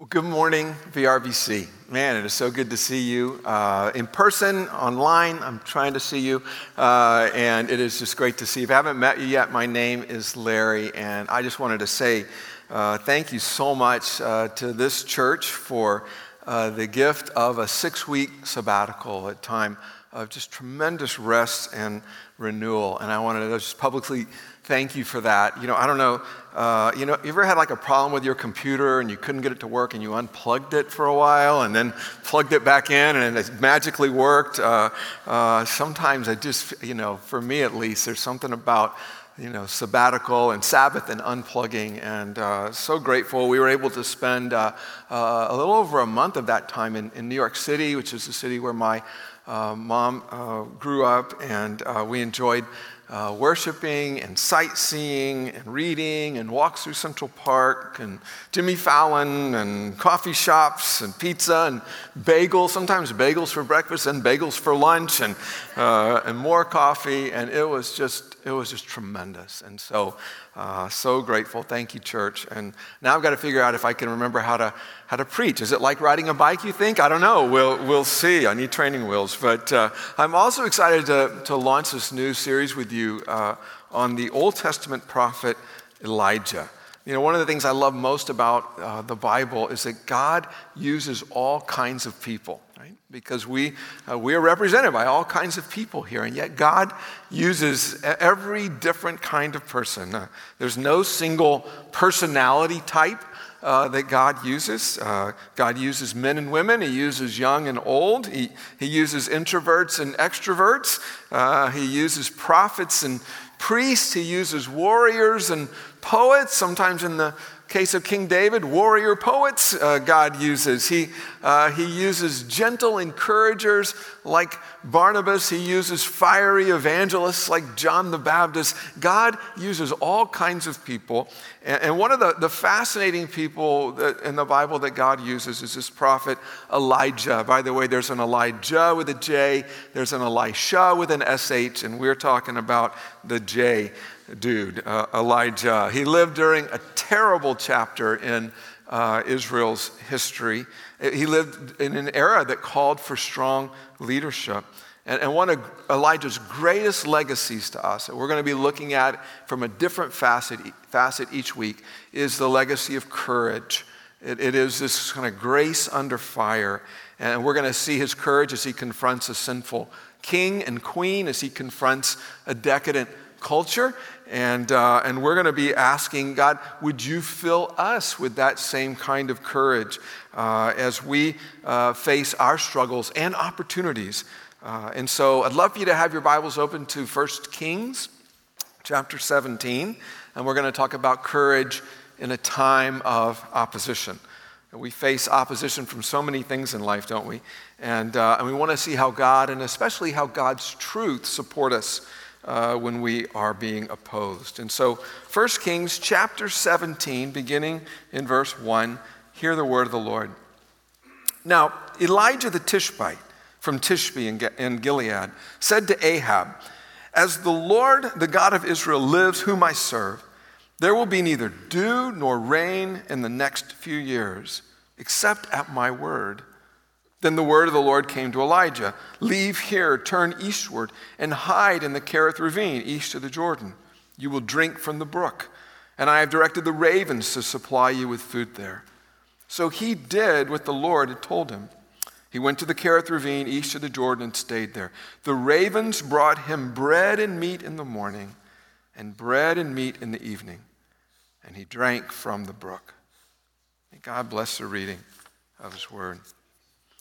Well, good morning, VRBC. Man, it is so good to see you uh, in person, online. I'm trying to see you, uh, and it is just great to see you. If I haven't met you yet, my name is Larry, and I just wanted to say uh, thank you so much uh, to this church for uh, the gift of a six week sabbatical, a time of just tremendous rest and renewal. And I wanted to just publicly thank you for that. You know, I don't know, uh, you know, you ever had like a problem with your computer and you couldn't get it to work and you unplugged it for a while and then plugged it back in and it magically worked? Uh, uh, sometimes I just, you know, for me at least, there's something about, you know, sabbatical and Sabbath and unplugging. And uh, so grateful. We were able to spend uh, uh, a little over a month of that time in, in New York City, which is the city where my mom grew up, and we enjoyed uh, worshiping and sightseeing and reading and walks through Central Park and Jimmy Fallon and coffee shops and pizza and bagels, sometimes bagels for breakfast and bagels for lunch and, uh, and more coffee. And it was just, it was just tremendous. And so uh, so grateful. Thank you, church. And now I've got to figure out if I can remember how to, how to preach. Is it like riding a bike, you think? I don't know. We'll, we'll see. I need training wheels. But uh, I'm also excited to, to launch this new series with you uh, on the Old Testament prophet Elijah. You know, one of the things I love most about uh, the Bible is that God uses all kinds of people because we, uh, we are represented by all kinds of people here, and yet God uses every different kind of person. Uh, there's no single personality type uh, that God uses. Uh, God uses men and women, He uses young and old, He, he uses introverts and extroverts, uh, He uses prophets and priests, He uses warriors and poets, sometimes in the case of King David, warrior poets uh, God uses. He, uh, he uses gentle encouragers like Barnabas. He uses fiery evangelists like John the Baptist. God uses all kinds of people. And, and one of the, the fascinating people that, in the Bible that God uses is this prophet Elijah. By the way, there's an Elijah with a J, there's an Elisha with an SH, and we're talking about the J dude, uh, Elijah. He lived during a terrible chapter in uh, Israel's history. He lived in an era that called for strong leadership. And, and one of Elijah's greatest legacies to us, that we're going to be looking at from a different facet, facet each week, is the legacy of courage. It, it is this kind of grace under fire. And we're going to see his courage as he confronts a sinful king and queen, as he confronts a decadent culture. And, uh, and we're going to be asking God, would you fill us with that same kind of courage uh, as we uh, face our struggles and opportunities? Uh, and so I'd love for you to have your Bibles open to 1 Kings chapter 17. And we're going to talk about courage in a time of opposition. We face opposition from so many things in life, don't we? And, uh, and we want to see how God, and especially how God's truth, support us uh, when we are being opposed. And so, 1 Kings chapter 17, beginning in verse 1, hear the word of the Lord. Now, Elijah the Tishbite from Tishbe in Gilead said to Ahab, As the Lord, the God of Israel, lives, whom I serve, there will be neither dew nor rain in the next few years, except at my word. Then the word of the Lord came to Elijah Leave here, turn eastward, and hide in the Kerith ravine, east of the Jordan. You will drink from the brook, and I have directed the ravens to supply you with food there. So he did what the Lord had told him. He went to the Kerith ravine, east of the Jordan, and stayed there. The ravens brought him bread and meat in the morning, and bread and meat in the evening, and he drank from the brook. May God bless the reading of his word.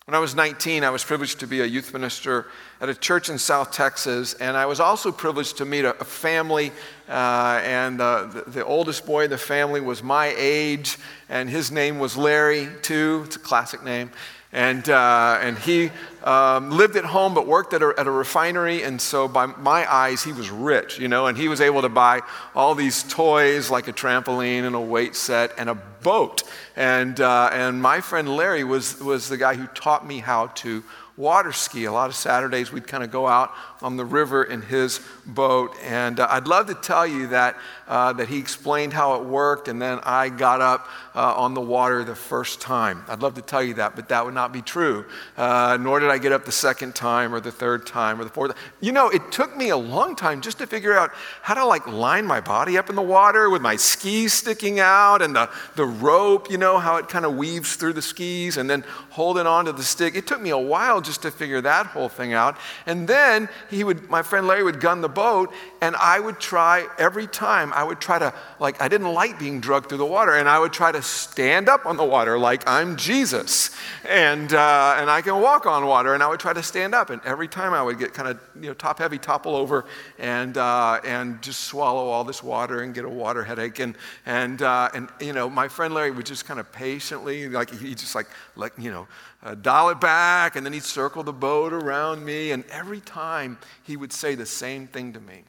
When I was 19, I was privileged to be a youth minister at a church in South Texas, and I was also privileged to meet a, a family. Uh, and uh, the, the, oldest boy in the family was my age, and his name was Larry, too. It's a classic name. And, uh, and he um, lived at home but worked at a, at a refinery. And so, by my eyes, he was rich, you know, and he was able to buy all these toys like a trampoline and a weight set and a boat. And, uh, and my friend Larry was, was the guy who taught me how to water ski. A lot of Saturdays we'd kind of go out on the river in his boat. And uh, I'd love to tell you that, uh, that he explained how it worked, and then I got up uh, on the water the first time. I'd love to tell you that, but that would not be true. Uh, nor did I get up the second time or the third time or the fourth. You know, it took me a long time just to figure out how to like line my body up in the water with my skis sticking out and the, the rope, you know, how it kind of weaves through the skis and then holding onto the stick. It took me a while just to figure that whole thing out. And then he would, my friend Larry would gun the boat, and I would try every time, I would try to, like, I didn't like being drugged through the water, and I would try to stand up on the water like I'm Jesus. And, uh, and I can walk on water, and I would try to stand up. And every time I would get kind of, you know, top heavy, topple over, and, uh, and just swallow all this water and get a water headache. And, and, uh, and you know, my friend Larry would just kind of patiently, like, he just like, like you know, uh, dial it back, and then he'd circle the boat around me. And every time he would say the same thing to me.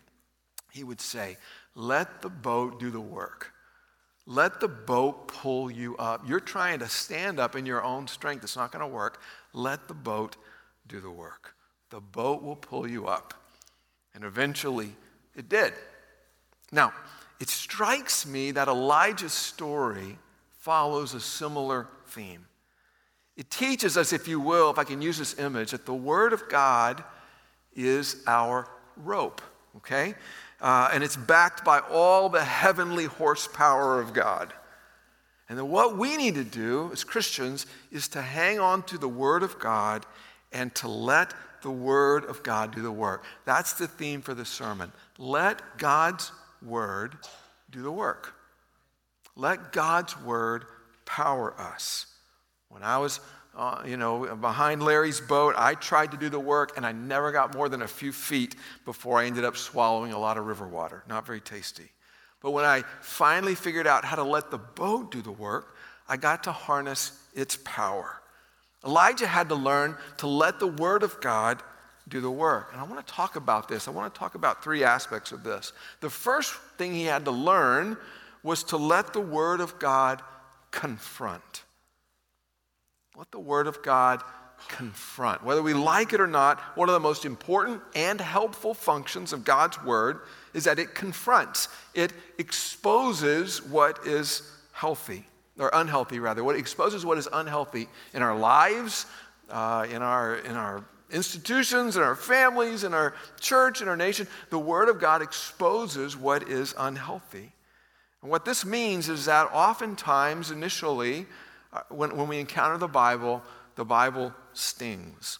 He would say, Let the boat do the work. Let the boat pull you up. You're trying to stand up in your own strength. It's not going to work. Let the boat do the work. The boat will pull you up. And eventually, it did. Now, it strikes me that Elijah's story follows a similar theme. It teaches us, if you will, if I can use this image, that the Word of God is our rope, okay? Uh, and it's backed by all the heavenly horsepower of God. And then what we need to do as Christians is to hang on to the Word of God and to let the Word of God do the work. That's the theme for the sermon. Let God's Word do the work. Let God's Word power us. When I was, uh, you know, behind Larry's boat, I tried to do the work and I never got more than a few feet before I ended up swallowing a lot of river water. Not very tasty. But when I finally figured out how to let the boat do the work, I got to harness its power. Elijah had to learn to let the word of God do the work. And I want to talk about this. I want to talk about three aspects of this. The first thing he had to learn was to let the word of God confront. Let the Word of God confront. Whether we like it or not, one of the most important and helpful functions of God's Word is that it confronts, it exposes what is healthy, or unhealthy rather, what exposes what is unhealthy in our lives, uh, in, our, in our institutions, in our families, in our church, in our nation. The Word of God exposes what is unhealthy. And what this means is that oftentimes, initially, when, when we encounter the Bible, the Bible stings.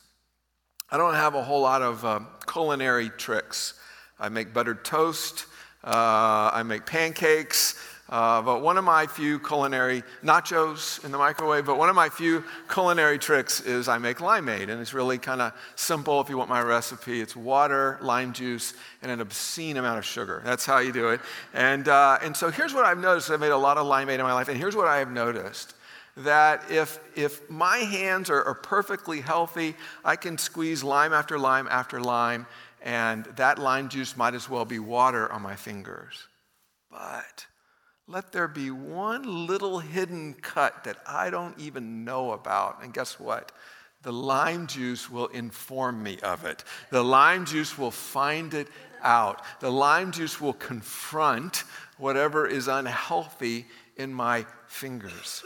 I don't have a whole lot of uh, culinary tricks. I make buttered toast, uh, I make pancakes, uh, but one of my few culinary nachos in the microwave, but one of my few culinary tricks is I make limeade. And it's really kind of simple if you want my recipe. It's water, lime juice, and an obscene amount of sugar. That's how you do it. And, uh, and so here's what I've noticed. I've made a lot of limeade in my life, and here's what I have noticed that if, if my hands are, are perfectly healthy, I can squeeze lime after lime after lime, and that lime juice might as well be water on my fingers. But let there be one little hidden cut that I don't even know about. And guess what? The lime juice will inform me of it. The lime juice will find it out. The lime juice will confront whatever is unhealthy in my fingers.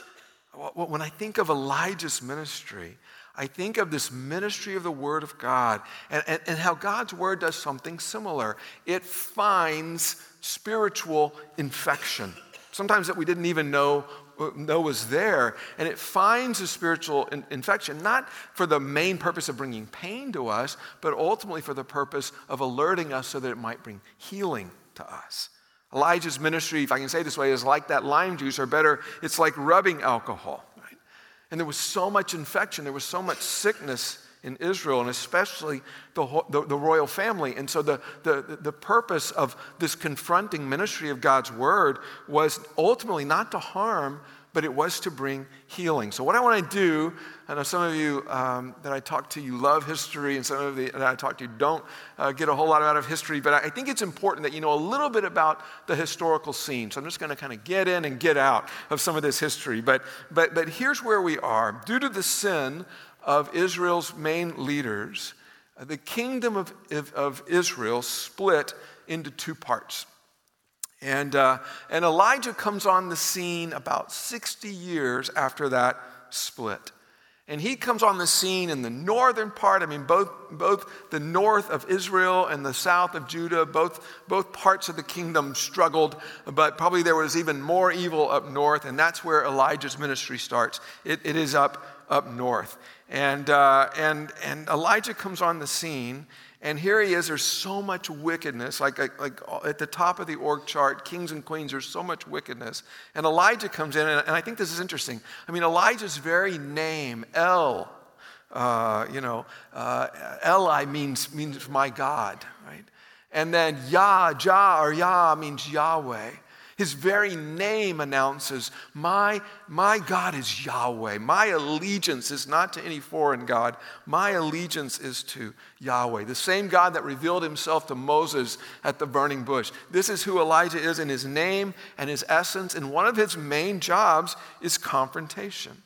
When I think of Elijah's ministry, I think of this ministry of the Word of God and, and, and, how God's Word does something similar. It finds spiritual infection, sometimes that we didn't even know, uh, know was there. And it finds a spiritual in, infection, not for the main purpose of bringing pain to us, but ultimately for the purpose of alerting us so that it might bring healing to us. Elijah's ministry, if I can say this way, is like that lime juice, or better, it's like rubbing alcohol. Right? And there was so much infection, there was so much sickness in Israel, and especially the, the, the, royal family. And so, the, the, the purpose of this confronting ministry of God's word was ultimately not to harm, but it was to bring healing. So, what I want to do, I know some of you um, that I talk to, you love history, and some of you that I talk to don't uh, get a whole lot out of history, but I think it's important that you know a little bit about the historical scene. So, I'm just going to kind of get in and get out of some of this history. But, but, but here's where we are. Due to the sin of Israel's main leaders, the kingdom of, of Israel split into two parts. And, uh, and Elijah comes on the scene about 60 years after that split. And he comes on the scene in the northern part. I mean, both, both the north of Israel and the south of Judah, both, both parts of the kingdom struggled, but probably there was even more evil up north, and that's where Elijah's ministry starts. it, it is up, up north. And, uh, and, and Elijah comes on the scene, and here he is. There's so much wickedness. Like, like, like, at the top of the org chart, kings and queens, there's so much wickedness. And Elijah comes in, and, and I think this is interesting. I mean, Elijah's very name, El, uh, you know, uh, Eli means, means my God, right? And then Yah, Jah, or Yah means Yahweh. His very name announces, my, my God is Yahweh. My allegiance is not to any foreign God. My allegiance is to Yahweh, the same God that revealed himself to Moses at the burning bush. This is who Elijah is in his name and his essence. And one of his main jobs is confrontation.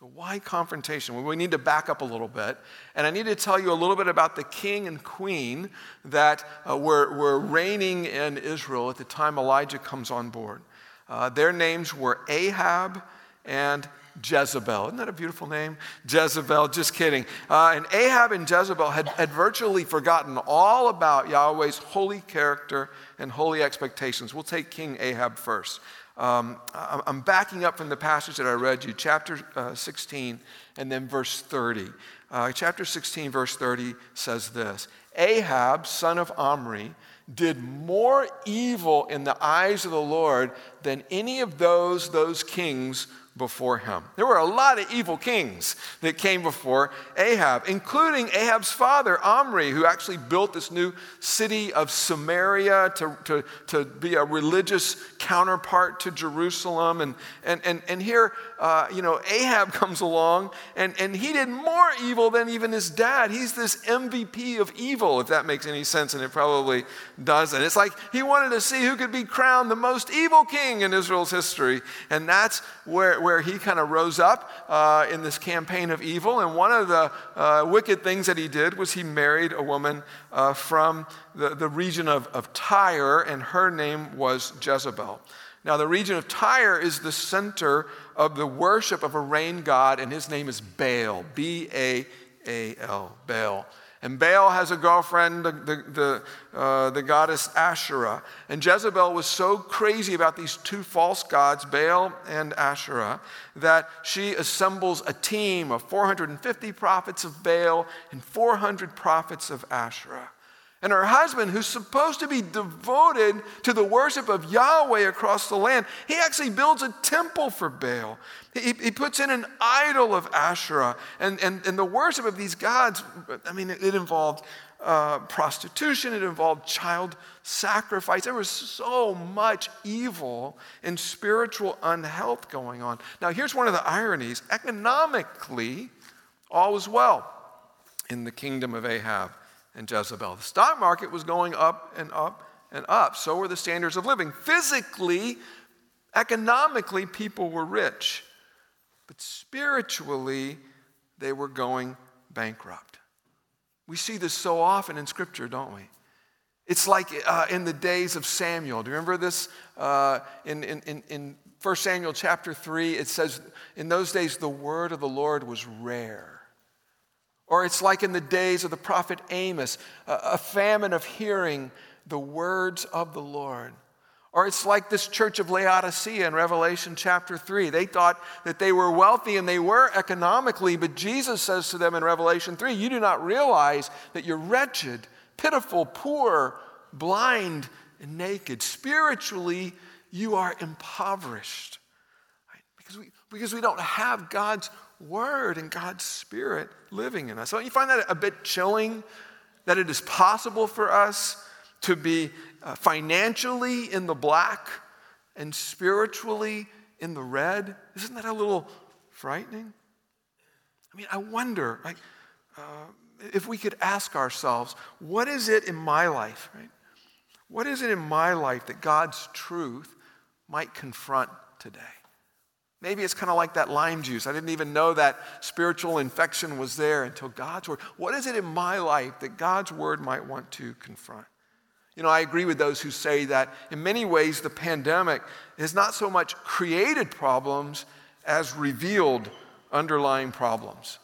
So, why confrontation? Well, we need to back up a little bit. And I need to tell you a little bit about the king and queen that uh, were, were reigning in Israel at the time Elijah comes on board. Uh, their names were Ahab and Jezebel. Isn't that a beautiful name? Jezebel, just kidding. Uh, and Ahab and Jezebel had, had virtually forgotten all about Yahweh's holy character and holy expectations. We'll take King Ahab first. Um, I'm backing up from the passage that I read you, chapter uh, 16 and then verse 30. Uh, chapter 16, verse 30 says this Ahab, son of Omri, did more evil in the eyes of the Lord than any of those, those kings before him. There were a lot of evil kings that came before Ahab, including Ahab's father, Omri, who actually built this new city of Samaria to, to, to be a religious counterpart to Jerusalem. And, and, and, and here, uh, you know, Ahab comes along, and, and he did more evil than even his dad. He's this MVP of evil, if that makes any sense, and it probably doesn't. It's like he wanted to see who could be crowned the most evil king in Israel's history, and that's where where he kind of rose up uh, in this campaign of evil. And one of the uh, wicked things that he did was he married a woman uh, from the, the region of, of Tyre, and her name was Jezebel. Now, the region of Tyre is the center of the worship of a rain god, and his name is Baal, B A A L, Baal. And Baal has a girlfriend, the, the, the, uh, the, goddess Asherah. And Jezebel was so crazy about these two false gods, Baal and Asherah, that she assembles a team of 450 prophets of Baal and 400 prophets of Asherah. And her husband, who's supposed to be devoted to the worship of Yahweh across the land, he actually builds a temple for Baal. He, he puts in an idol of Asherah. And, and, and the worship of these gods, I mean, it, it involved uh, prostitution, it involved child sacrifice. There was so much evil and spiritual unhealth going on. Now, here's one of the ironies economically, all was well in the kingdom of Ahab and Jezebel. The stock market was going up and up and up. So were the standards of living. Physically, economically, people were rich. But spiritually, they were going bankrupt. We see this so often in Scripture, don't we? It's like uh, in the days of Samuel. Do you remember this? Uh, in, in, in 1 Samuel chapter 3, it says, In those days, the word of the Lord was rare. Or it's like in the days of the prophet Amos, a famine of hearing the words of the Lord. Or it's like this church of Laodicea in Revelation chapter 3. They thought that they were wealthy and they were economically, but Jesus says to them in Revelation 3 You do not realize that you're wretched, pitiful, poor, blind, and naked. Spiritually, you are impoverished. Right? Because, we, because we don't have God's Word and God's Spirit living in us. Don't you find that a bit chilling that it is possible for us to be uh, financially in the black and spiritually in the red? Isn't that a little frightening? I mean, I wonder like, uh, if we could ask ourselves, what is it in my life, right? What is it in my life that God's truth might confront today? Maybe it's kind of like that lime juice. I didn't even know that spiritual infection was there until God's word. What is it in my life that God's word might want to confront? You know, I agree with those who say that in many ways the pandemic has not so much created problems as revealed underlying problems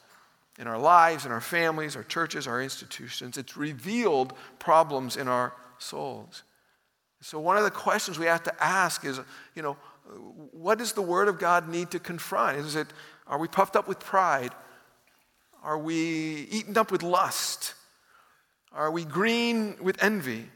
in our lives, in our families, our churches, our institutions. It's revealed problems in our souls. So, one of the questions we have to ask is, you know, what does the Word of God need to confront? Is it, are we puffed up with pride? Are we eaten up with lust? Are we green with envy?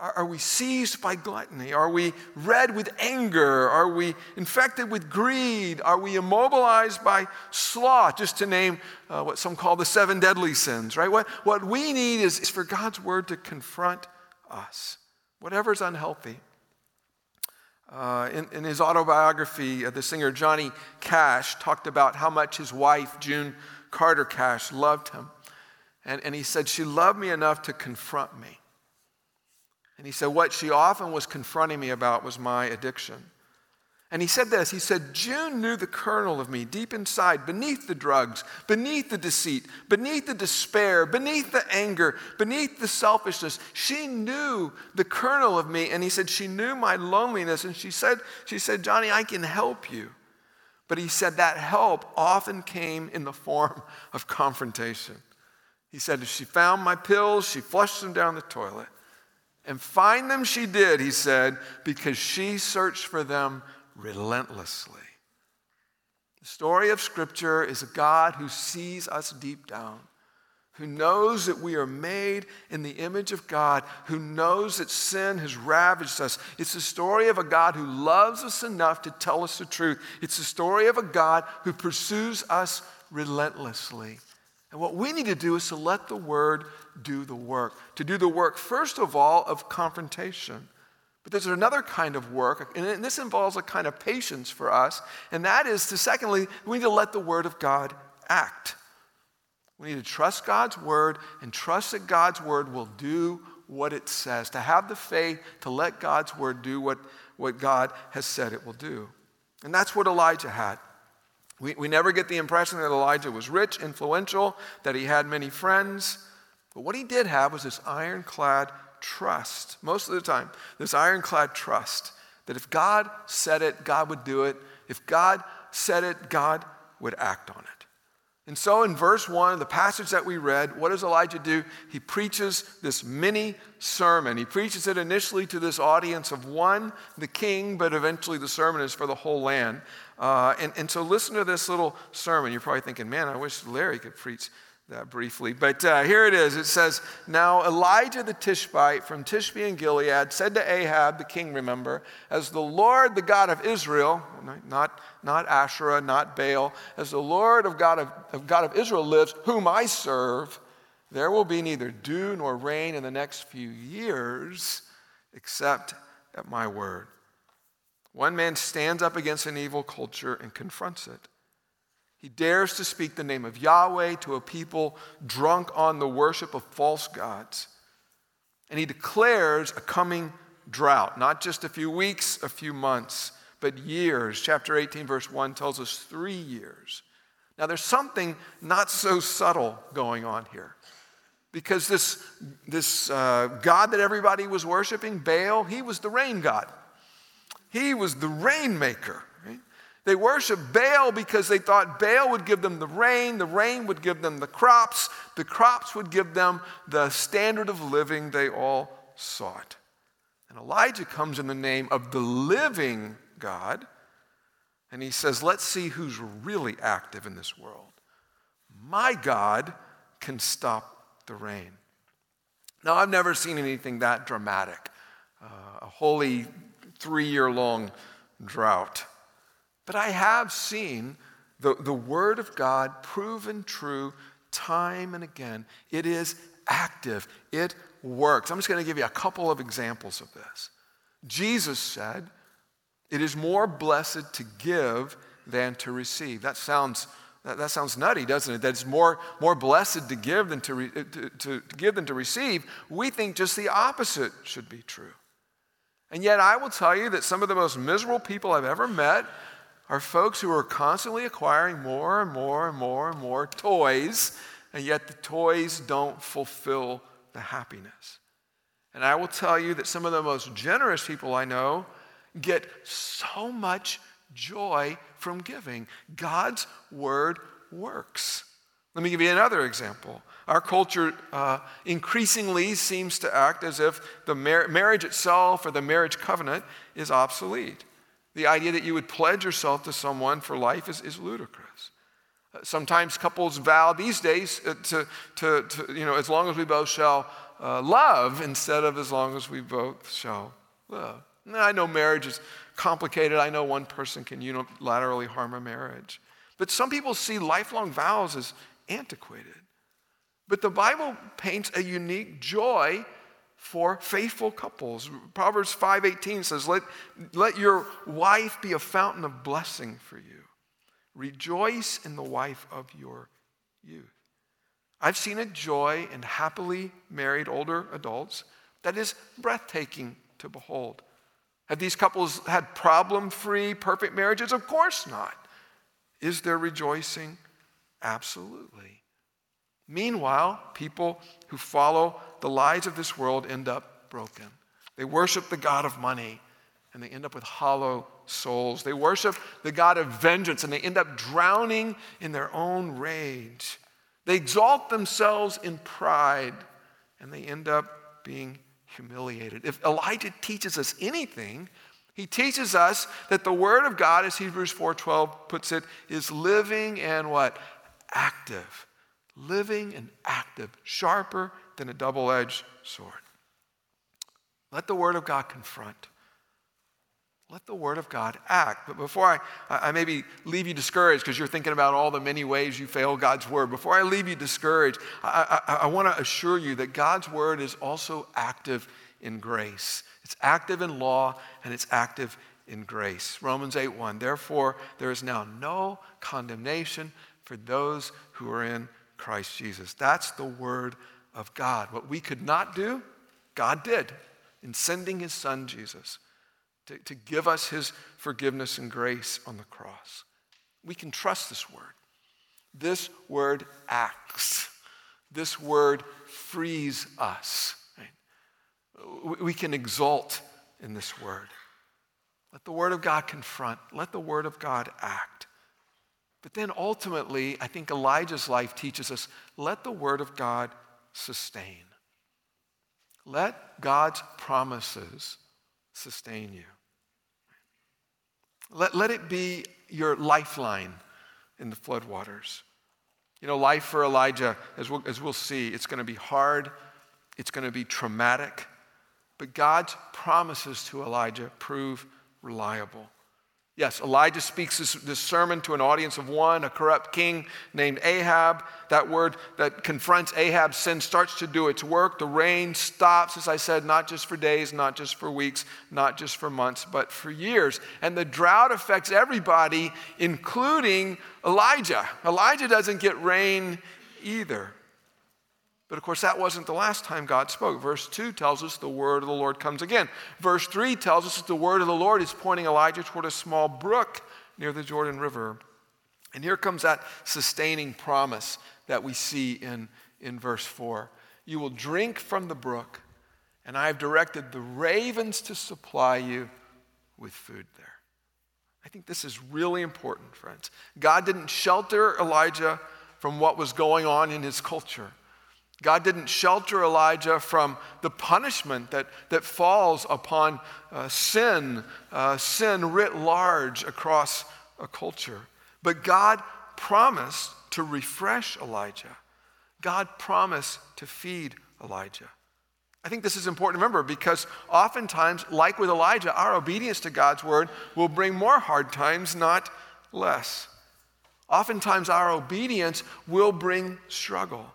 Are, we seized by gluttony? Are we red with anger? Are we infected with greed? Are we immobilized by sloth? Just to name uh, what some call the seven deadly sins, right? What, what we need is, is for God's word to confront us, whatever's unhealthy. Uh, in, in, his autobiography, uh, the singer Johnny Cash talked about how much his wife, June Carter Cash, loved him. And, and he said, She loved me enough to confront me. And he said, What she often was confronting me about was my addiction. And he said this He said, June knew the kernel of me deep inside, beneath the drugs, beneath the deceit, beneath the despair, beneath the anger, beneath the selfishness. She knew the kernel of me. And he said, She knew my loneliness. And she said, she said, Johnny, I can help you. But he said that help often came in the form of confrontation. He said, if she found my pills, she flushed them down the toilet. And find them she did, he said, because she searched for them relentlessly. The story of Scripture is a God who sees us deep down, who knows that we are made in the image of God, who knows that sin has ravaged us. It's the story of a God who loves us enough to tell us the truth. It's the story of a God who pursues us relentlessly. And what we need to do is to let the Word do the work. To do the work, first of all, of confrontation. But there's another kind of work, and this involves a kind of patience for us, and that is to, secondly, we need to let the Word of God act. We need to trust God's Word and trust that God's Word will do what it says, to have the faith to let God's Word do what, what God has said it will do. And that's what Elijah had. We, we never get the impression that Elijah was rich, influential, that he had many friends. But what he did have was this ironclad trust, most of the time, this ironclad trust that if God said it, God would do it. If God said it, God would act on it. And so in verse 1, the passage that we read, what does Elijah do? He preaches this mini sermon. He preaches it initially to this audience of one, the king, but eventually the sermon is for the whole land. Uh, and, and so listen to this little sermon. You're probably thinking, man, I wish Larry could preach that briefly. But uh, here it is. It says, Now Elijah the Tishbite from Tishbe in Gilead said to Ahab, the king, remember, as the Lord, the God of Israel, not, not Asherah, not Baal, as the Lord of God of, of God of Israel lives, whom I serve, there will be neither dew nor rain in the next few years except at my word. One man stands up against an evil culture and confronts it. He dares to speak the name of Yahweh to a people drunk on the worship of false gods. And he declares a coming drought, not just a few weeks, a few months, but years. Chapter 18, verse 1 tells us three years. Now, there's something not so subtle going on here. Because this, this uh, God that everybody was worshiping, Baal, he was the rain god. He was the rainmaker. They worshiped Baal because they thought Baal would give them the rain, the rain would give them the crops, the crops would give them the standard of living they all sought. And Elijah comes in the name of the living God, and he says, Let's see who's really active in this world. My God can stop the rain. Now, I've never seen anything that dramatic uh, a holy three year long drought. But I have seen the, the Word of God proven true time and again. It is active, it works. I'm just going to give you a couple of examples of this. Jesus said, It is more blessed to give than to receive. That sounds. That, sounds nutty, doesn't it? That it's more, more blessed to give than to, re, to, to, to give than to receive. We think just the opposite should be true. And yet, I will tell you that some of the most miserable people I've ever met are folks who are constantly acquiring more and more and more and more toys, and yet the toys don't fulfill the happiness. And I will tell you that some of the most generous people I know get so much joy from giving. God's word works. Let me give you another example. Our culture uh, increasingly seems to act as if the mar- marriage itself or the marriage covenant is obsolete. The idea that you would pledge yourself to someone for life is, is ludicrous. Uh, sometimes couples vow these days uh, to, to, to, you know, as long as we both shall uh, love instead of as long as we both shall live. Now, I know marriage is complicated. I know one person can unilaterally harm a marriage. But some people see lifelong vows as antiquated. But the Bible paints a unique joy for faithful couples. Proverbs 5:18 says, let, let your wife be a fountain of blessing for you. Rejoice in the wife of your youth. I've seen a joy in happily married older adults that is breathtaking to behold. Have these couples had problem free, perfect marriages? Of course not. Is there rejoicing? Absolutely. Meanwhile, people who follow the lies of this world end up broken. They worship the God of money and they end up with hollow souls. They worship the God of vengeance and they end up drowning in their own rage. They exalt themselves in pride and they end up being humiliated. If Elijah teaches us anything, he teaches us that the word of God, as Hebrews 4:12 puts it, is living and what? Active. Living and active, sharper than a double-edged sword. Let the word of God confront. Let the word of God act. But before I, I maybe leave you discouraged because you're thinking about all the many ways you fail God's word, before I leave you discouraged, I, I, I want to assure you that God's word is also active in grace. It's active in law and it's active in grace. Romans 8 1. Therefore, there is now no condemnation for those who are in Christ Jesus. That's the word of God. What we could not do, God did in sending his son Jesus to, to give us his forgiveness and grace on the cross. We can trust this word. This word acts, this word frees us. We can exult in this word. Let the word of God confront, let the word of God act. But then ultimately, I think Elijah's life teaches us let the word of God sustain. Let God's promises sustain you. Let, let it be your lifeline in the floodwaters. You know, life for Elijah, as we'll, as we'll see, it's going to be hard, it's going to be traumatic, but God's promises to Elijah prove reliable. Yes, Elijah speaks this, this, sermon to an audience of one, a corrupt king named Ahab. That word that confronts Ahab's sin starts to do its work. The rain stops, as I said, not just for days, not just for weeks, not just for months, but for years. And the drought affects everybody, including Elijah. Elijah doesn't get rain either. But of course, that wasn't the last time God spoke. Verse 2 tells us the word of the Lord comes again. Verse 3 tells us that the word of the Lord is pointing Elijah toward a small brook near the Jordan River. And here comes that sustaining promise that we see in, in verse 4. You will drink from the brook, and I have directed the ravens to supply you with food there. I think this is really important, friends. God didn't shelter Elijah from what was going on in his culture. God didn't shelter Elijah from the punishment that, that falls upon uh, sin, uh, sin writ large across a culture. But God promised to refresh Elijah. God promised to feed Elijah. I think this is important to remember because oftentimes, like with Elijah, our obedience to God's word will bring more hard times, not less. Oftentimes, our obedience will bring struggle.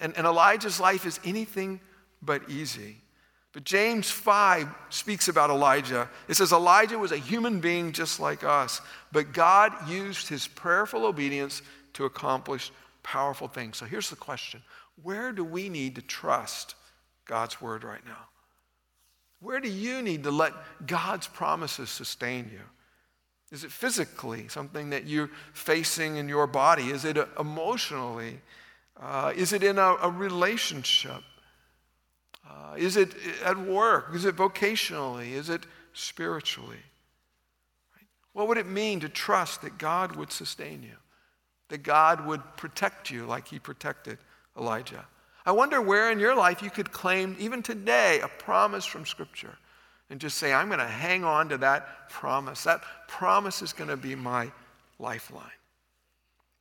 And, and Elijah's life is anything but easy. But James 5 speaks about Elijah. It says, Elijah was a human being just like us, but God used his prayerful obedience to accomplish powerful things. So here's the question Where do we need to trust God's word right now? Where do you need to let God's promises sustain you? Is it physically, something that you're facing in your body? Is it emotionally? Uh, is it in a, a relationship? Uh, is it at work? Is it vocationally? Is it spiritually? Right? What would it mean to trust that God would sustain you? That God would protect you like he protected Elijah? I wonder where in your life you could claim, even today, a promise from Scripture and just say, I'm going to hang on to that promise. That promise is going to be my lifeline.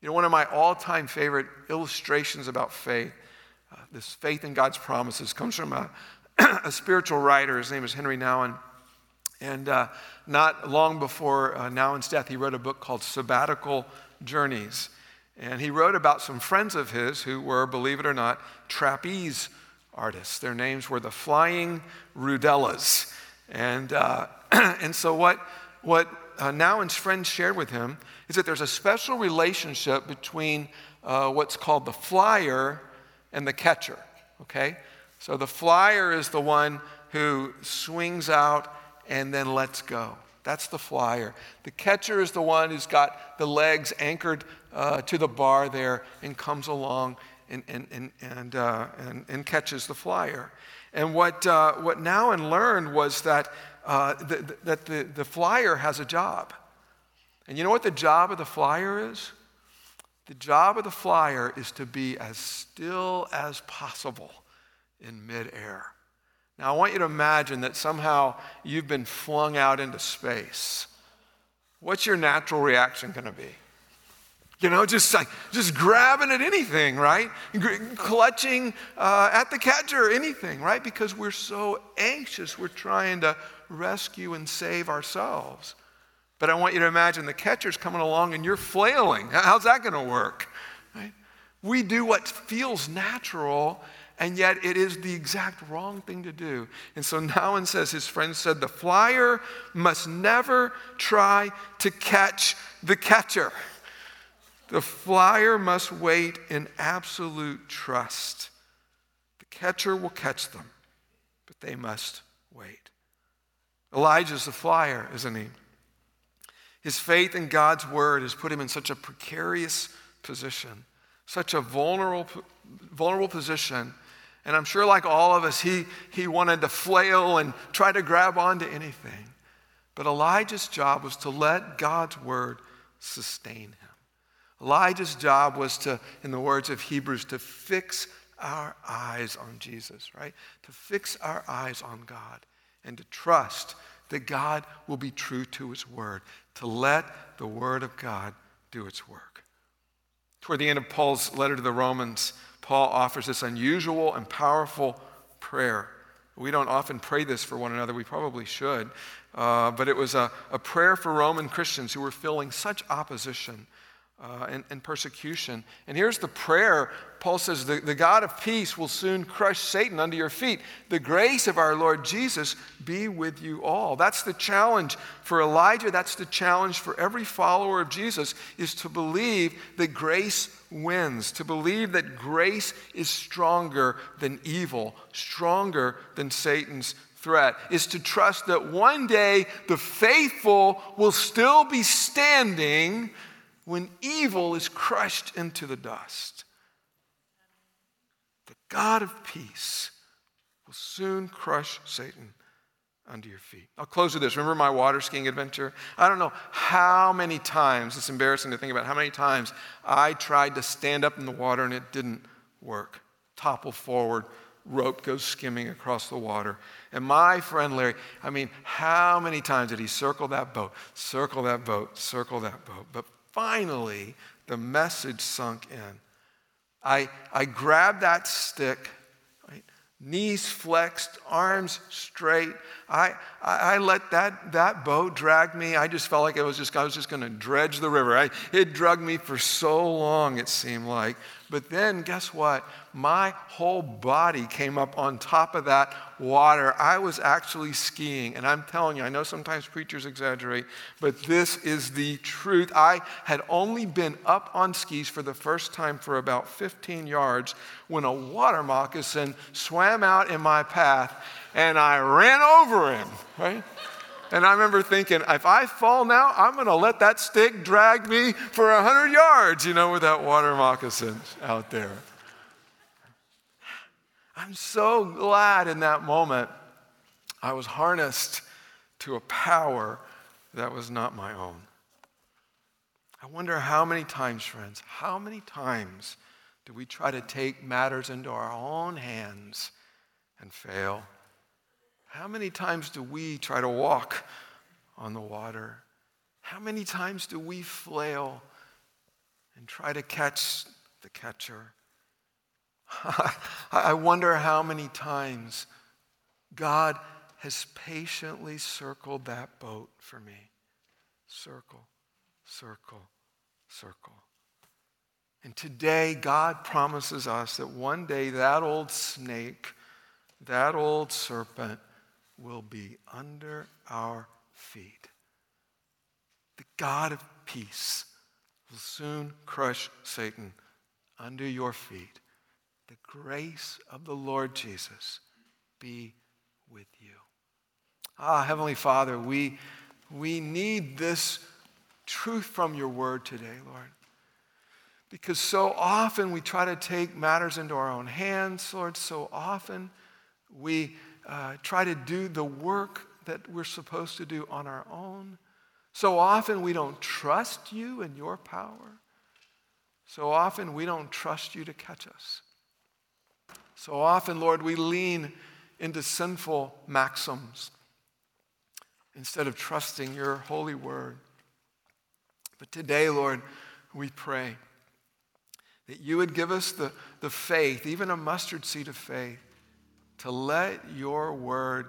You know, one of my all time favorite illustrations about faith, uh, this faith in God's promises, comes from a, a, spiritual writer. His name is Henri Nouwen. And uh, not long before uh, Nouwen's death, he wrote a book called Sabbatical Journeys. And he wrote about some friends of his who were, believe it or not, trapeze artists. Their names were the Flying Rodleighs. And, uh, and so, what, what uh, Nouwen's friends shared with him is that there's a special relationship between uh, what's called the flyer and the catcher. Okay? So, the flyer is the one who swings out and then lets go. That's the flyer. The catcher is the one who's got the legs anchored uh, to the bar there and comes along and, and, and, and, uh, and, and catches the flyer. And what, uh, what Nouwen learned was that, uh, that the, the flyer has a job. And you know what the job of the flyer is? The job of the flyer is to be as still as possible in midair. Now, I want you to imagine that somehow you've been flung out into space. What's your natural reaction going to be? You know, just like, just grabbing at anything, right? Clutching uh, at the catcher, anything, right? Because we're so anxious, we're trying to rescue and save ourselves. But I want you to imagine the catcher's coming along and you're flailing. How's that going to work? Right? We do what feels natural, and yet it is the exact wrong thing to do. And so Nouwen says his friend said, the flyer must never try to catch the catcher. The flyer must wait in absolute trust. The catcher will catch them, but they must wait. Elijah's the flyer, isn't he? His faith in God's word has put him in such a precarious position, such a vulnerable, vulnerable position. And I'm sure, like all of us, he, he wanted to flail and try to grab onto anything. But Elijah's job was to let God's word sustain him. Elijah's job was to, in the words of Hebrews, to fix our eyes on Jesus, right? To fix our eyes on God and to trust that God will be true to his word, to let the word of God do its work. Toward the end of Paul's letter to the Romans, Paul offers this unusual and powerful prayer. We don't often pray this for one another. We probably should. Uh, but it was a, a prayer for Roman Christians who were feeling such opposition uh, and, and, persecution. And here's the prayer Paul says, the, the God of peace will soon crush Satan under your feet. The grace of our Lord Jesus be with you all. That's the challenge for Elijah. That's the challenge for every follower of Jesus is to believe that grace wins, to believe that grace is stronger than evil, stronger than Satan's threat, is to trust that one day the faithful will still be standing when evil is crushed into the dust. The God of peace will soon crush Satan under your feet. I'll close with this. Remember my water skiing adventure? I don't know how many times, it's embarrassing to think about how many times I tried to stand up in the water and it didn't work. Topple forward, rope goes skimming across the water. And my friend Larry, I mean, how many times did he circle that boat, circle that boat, circle that boat? But finally the message sunk in. I, I grabbed that stick, right? knees flexed, arms straight. I, I, I, let that, that boat drag me. I just felt like I was just, I was just going to dredge the river. I, it dragged me for so long, it seemed like. But then, guess what? My whole body came up on top of that water. I was actually skiing. And I'm telling you, I know sometimes preachers exaggerate, but this is the truth. I had only been up on skis for the first time for about 15 yards when a water moccasin swam out in my path and I ran over him, right? And I remember thinking, if I fall now, I'm going to let that stick drag me for 100 yards, you know, with that water moccasin out there. I'm so glad in that moment I was harnessed to a power that was not my own. I wonder how many times, friends, how many times do we try to take matters into our own hands and fail? How many times do we try to walk on the water? How many times do we flail and try to catch the catcher? I wonder how many times God has patiently circled that boat for me. Circle, circle, circle. And today, God promises us that one day that old snake, that old serpent, will be under our feet. The God of peace will soon crush Satan under your feet. The grace of the Lord Jesus be with you. Ah, Heavenly Father, we, we need this truth from your word today, Lord. Because so often we try to take matters into our own hands, Lord. So often we uh, try to do the work that we're supposed to do on our own. So often we don't trust you and your power. So often we don't trust you to catch us. So often, Lord, we lean into sinful maxims instead of trusting your holy word. But today, Lord, we pray that you would give us the, the faith, even a mustard seed of faith, to let your word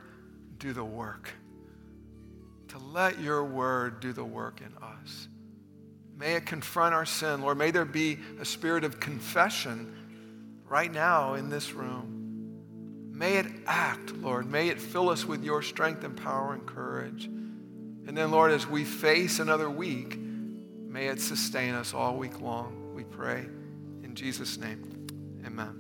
do the work. To let your word do the work in us. May it confront our sin, Lord. May there be a spirit of confession right now in this room. May it act, Lord. May it fill us with your strength and power and courage. And then, Lord, as we face another week, may it sustain us all week long. We pray. In Jesus' name, amen.